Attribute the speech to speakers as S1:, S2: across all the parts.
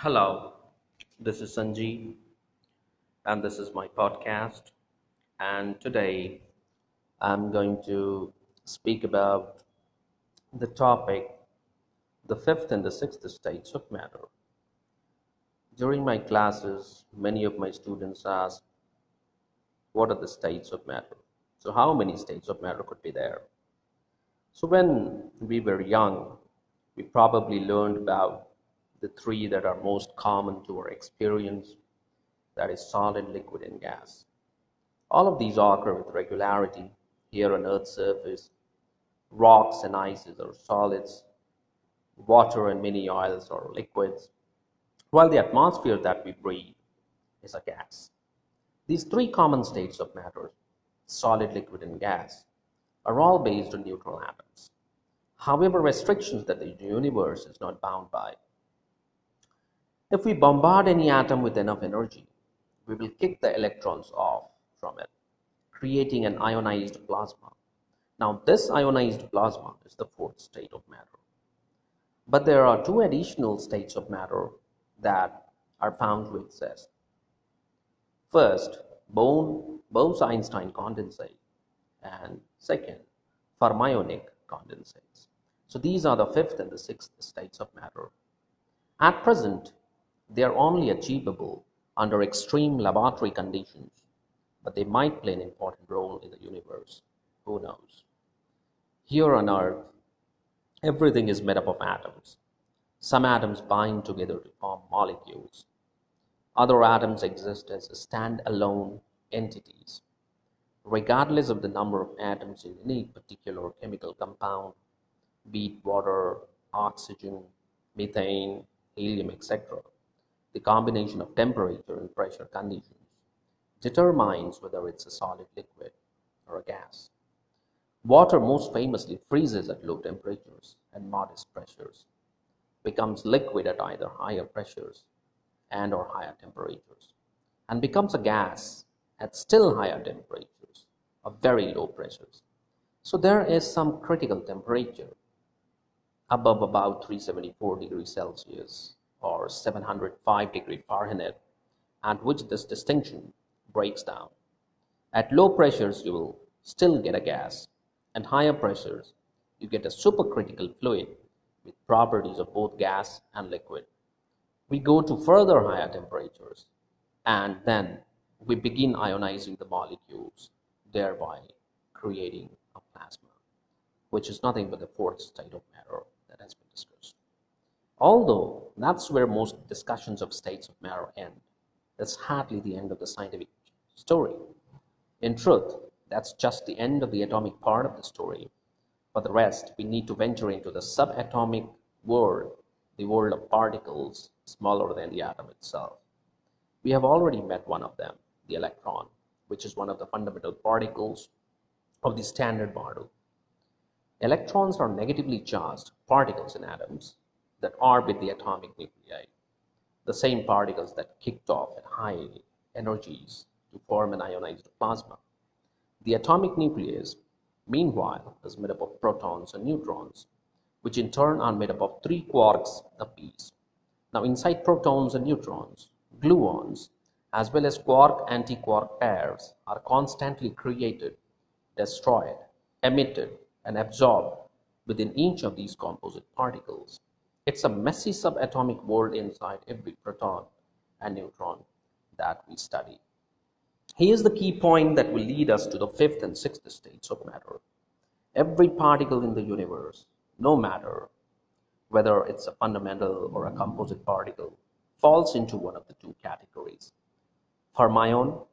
S1: Hello, this is Sanjeev, and this is my podcast. And today I'm going to speak about the topic the fifth and the sixth states of matter. During my classes, many of my students ask, What are the states of matter? So, how many states of matter could be there? So, when we were young, we probably learned about the three that are most common to our experience that is, solid, liquid, and gas. All of these occur with regularity here on Earth's surface. Rocks and ices are solids, water and many oils are liquids, while the atmosphere that we breathe is a gas. These three common states of matter, solid, liquid, and gas, are all based on neutral atoms. However, restrictions that the universe is not bound by. If we bombard any atom with enough energy, we will kick the electrons off from it, creating an ionized plasma. Now, this ionized plasma is the fourth state of matter. But there are two additional states of matter that are found to exist. First, Bose-Einstein condensate, and second, fermionic condensates. So these are the fifth and the sixth states of matter. At present, they are only achievable under extreme laboratory conditions, but they might play an important role in the universe. Who knows? Here on Earth, everything is made up of atoms. Some atoms bind together to form molecules. Other atoms exist as stand-alone entities. Regardless of the number of atoms in any particular chemical compound, be it water, oxygen, methane, helium, etc., the combination of temperature and pressure conditions determines whether it's a solid liquid or a gas. Water most famously freezes at low temperatures and modest pressures, becomes liquid at either higher pressures and or higher temperatures, and becomes a gas at still higher temperatures or very low pressures. So there is some critical temperature above about 374 degrees Celsius or 705 degree Fahrenheit, at which this distinction breaks down. At low pressures, you will still get a gas, and higher pressures, you get a supercritical fluid with properties of both gas and liquid. We go to further higher temperatures, and then we begin ionizing the molecules, thereby creating a plasma, which is nothing but the fourth state of matter that has been discussed. Although that's where most discussions of states of matter end, that's hardly the end of the scientific story. In truth, that's just the end of the atomic part of the story. For the rest, we need to venture into the subatomic world, the world of particles smaller than the atom itself. We have already met one of them, the electron, which is one of the fundamental particles of the standard model. Electrons are negatively charged particles in atoms that orbit the atomic nuclei, the same particles that kicked off at high energies to form an ionized plasma. The atomic nucleus, meanwhile, is made up of protons and neutrons, which in turn are made up of three quarks apiece. Now, inside protons and neutrons, gluons, as well as quark antiquark pairs, are constantly created, destroyed, emitted, and absorbed within each of these composite particles. It's a messy subatomic world inside every proton and neutron that we study. Here's the key point that will lead us to the fifth and sixth states of matter. Every particle in the universe, no matter whether it's a fundamental or a composite particle, falls into one of the two categories. Fermion,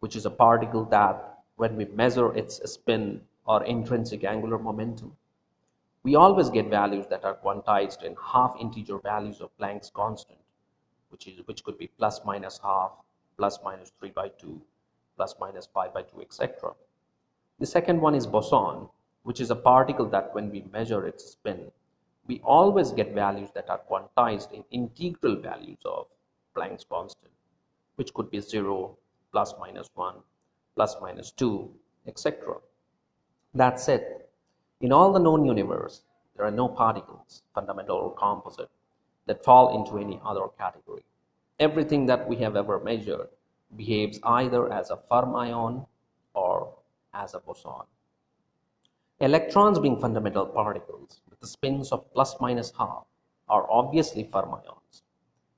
S1: which is a particle that, when we measure its spin or intrinsic angular momentum, we always get values that are quantized in half integer values of Planck's constant, which, is, which could be plus minus half, plus minus 3 by 2, plus minus pi by 2, etc. The second one is boson, which is a particle that when we measure its spin, we always get values that are quantized in integral values of Planck's constant, which could be 0, plus minus 1, plus minus 2, etc. That's it. In all the known universe, there are no particles, fundamental or composite, that fall into any other category. Everything that we have ever measured behaves either as a fermion or as a boson. Electrons being fundamental particles with the spins of plus minus half are obviously fermions.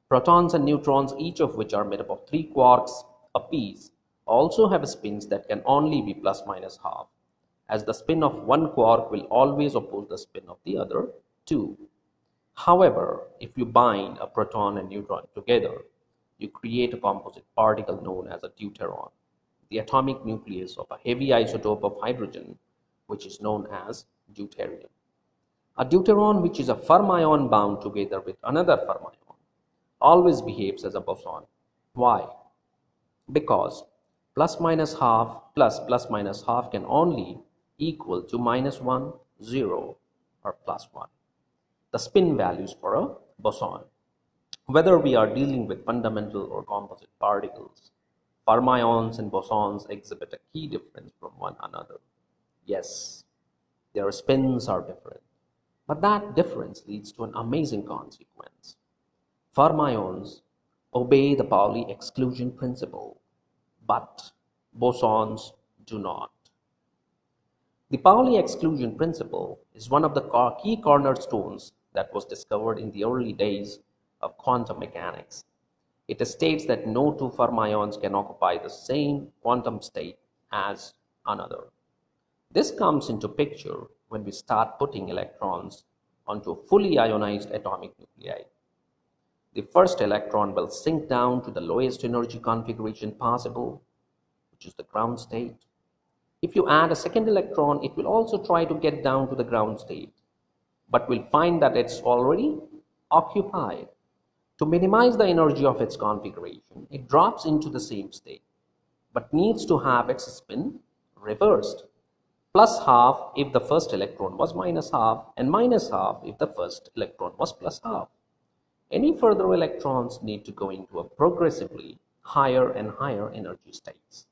S1: Protons and neutrons, each of which are made up of three quarks apiece, also have spins that can only be plus minus half, as the spin of one quark will always oppose the spin of the other two. However, if you bind a proton and neutron together, you create a composite particle known as a deuteron, the atomic nucleus of a heavy isotope of hydrogen, which is known as deuterium. A deuteron, which is a fermion bound together with another fermion, always behaves as a boson. Why? Because plus minus half plus plus minus half can only equal to minus 1, 0 or plus 1. The spin values for a boson. Whether we are dealing with fundamental or composite particles, fermions and bosons exhibit a key difference from one another. Yes, their spins are different, but that difference leads to an amazing consequence. Fermions obey the Pauli exclusion principle, but bosons do not. The Pauli exclusion principle is one of the key cornerstones that was discovered in the early days of quantum mechanics. It states that no two fermions can occupy the same quantum state as another. This comes into picture when we start putting electrons onto fully ionized atomic nuclei. The first electron will sink down to the lowest energy configuration possible, which is the ground state. If you add a second electron, it will also try to get down to the ground state, but will find that it's already occupied. To minimize the energy of its configuration, it drops into the same state, but needs to have its spin reversed. Plus half if the first electron was minus half, and minus half if the first electron was plus half. Any further electrons need to go into a progressively higher and higher energy states.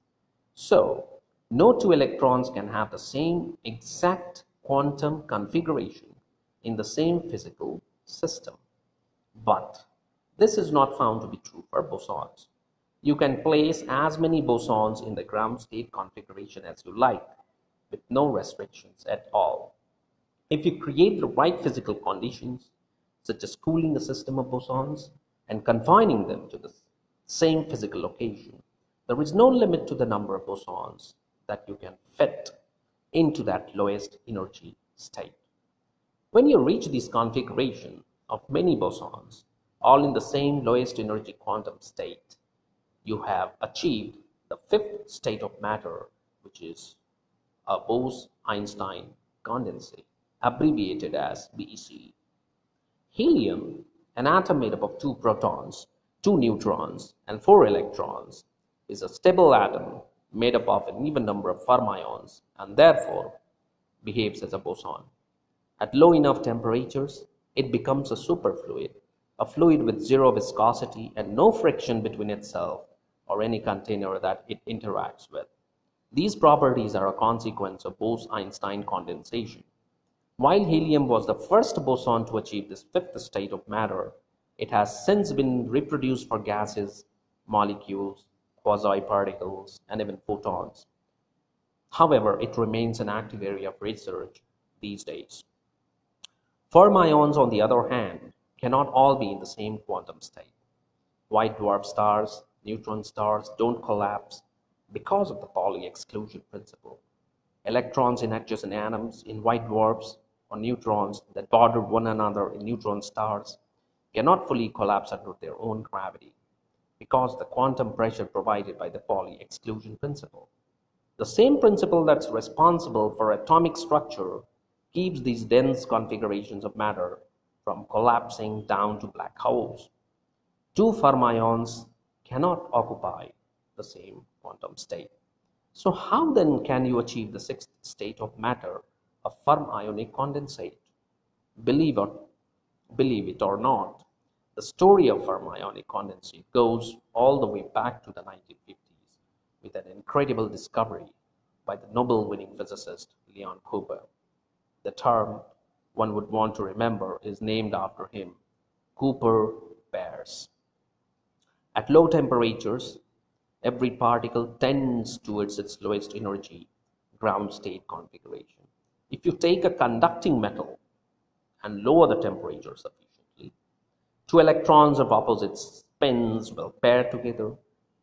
S1: So, no two electrons can have the same exact quantum configuration in the same physical system. But this is not found to be true for bosons. You can place as many bosons in the ground state configuration as you like with no restrictions at all. If you create the right physical conditions, such as cooling a system of bosons and confining them to the same physical location, there is no limit to the number of bosons that you can fit into that lowest energy state. When you reach this configuration of many bosons, all in the same lowest energy quantum state, you have achieved the fifth state of matter, which is a Bose-Einstein condensate, abbreviated as BEC. Helium, an atom made up of two protons, two neutrons, and four electrons, is a stable atom made up of an even number of fermions and therefore behaves as a boson. At low enough temperatures, it becomes a superfluid a fluid with zero viscosity and no friction between itself or any container that it interacts with. These properties are a consequence of Bose-Einstein condensation. While helium was the first boson to achieve this fifth state of matter, it has since been reproduced for gases, molecules, quasi-particles, and even photons. However, it remains an active area of research these days. Fermions, on the other hand, cannot all be in the same quantum state. White dwarf stars, neutron stars don't collapse because of the Pauli exclusion principle. Electrons in adjacent atoms in white dwarfs or neutrons that border one another in neutron stars cannot fully collapse under their own gravity because the quantum pressure provided by the Pauli exclusion principle. The same principle that's responsible for atomic structure keeps these dense configurations of matter from collapsing down to black holes. Two fermions cannot occupy the same quantum state. So how then can you achieve the sixth state of matter, a fermionic condensate? Believe it, believe it or not, the story of fermionic condensate goes all the way back to the 1950s with an incredible discovery by the Nobel-winning physicist Leon Cooper. The term one would want to remember is named after him, Cooper pairs. At low temperatures, every particle tends towards its lowest energy ground state configuration. If you take a conducting metal and lower the temperature sufficiently, two electrons of opposite spins will pair together.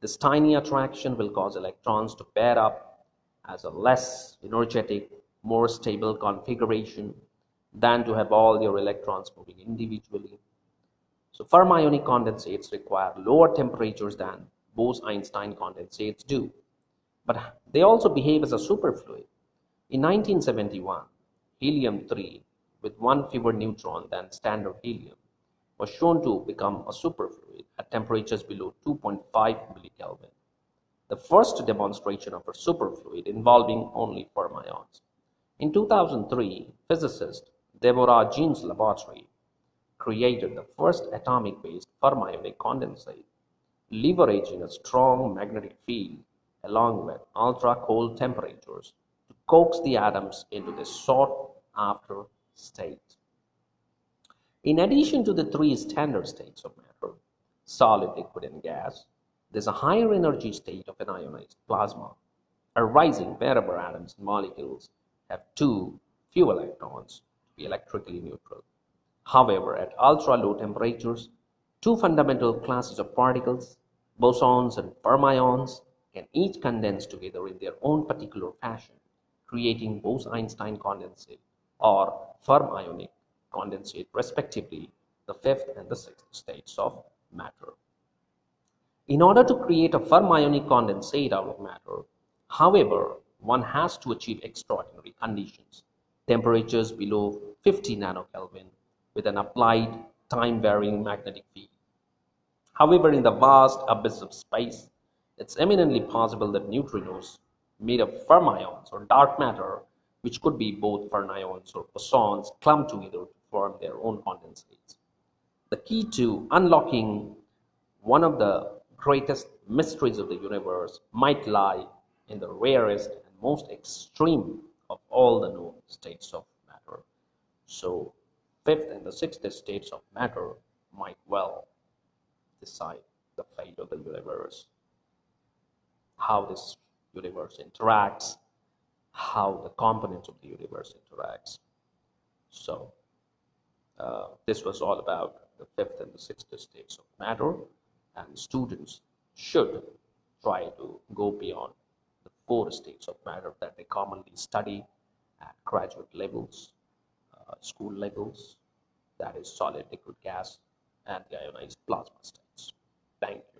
S1: This tiny attraction will cause electrons to pair up as a less energetic, more stable configuration than to have all your electrons moving individually. So fermionic condensates require lower temperatures than Bose-Einstein condensates do, but they also behave as a superfluid. In 1971, helium-3 with one fewer neutron than standard helium was shown to become a superfluid at temperatures below 2.5 millikelvin, the first demonstration of a superfluid involving only fermions. In 2003, physicist Deborah Jin's laboratory created the first atomic-based fermionic condensate, leveraging a strong magnetic field along with ultra-cold temperatures to coax the atoms into this sought-after state. In addition to the three standard states of matter, solid, liquid, and gas, there's a higher energy state of an ionized plasma, arising wherever atoms and molecules have too few electrons to be electrically neutral. However, at ultra-low temperatures, two fundamental classes of particles, bosons and fermions, can each condense together in their own particular fashion, creating Bose-Einstein condensate or fermionic condensate respectively, the fifth and the sixth states of matter. In order to create a fermionic condensate out of matter, however, one has to achieve extraordinary conditions, temperatures below 50 nanokelvin with an applied time-varying magnetic field. However, in the vast abyss of space, it's eminently possible that neutrinos made of fermions or dark matter, which could be both fermions or bosons, clump together to form their own condensates. The key to unlocking one of the greatest mysteries of the universe might lie in the rarest and most extreme of all the known states of matter. So fifth and the sixth states of matter might well decide the fate of the universe, how this universe interacts, how the components of the universe interacts. So uh, this was all about the fifth and the sixth states of matter, and students should try to go beyond the four states of matter that they commonly study at graduate levels uh, school levels, that is solid, liquid, gas, and the ionized plasma states. Thank you.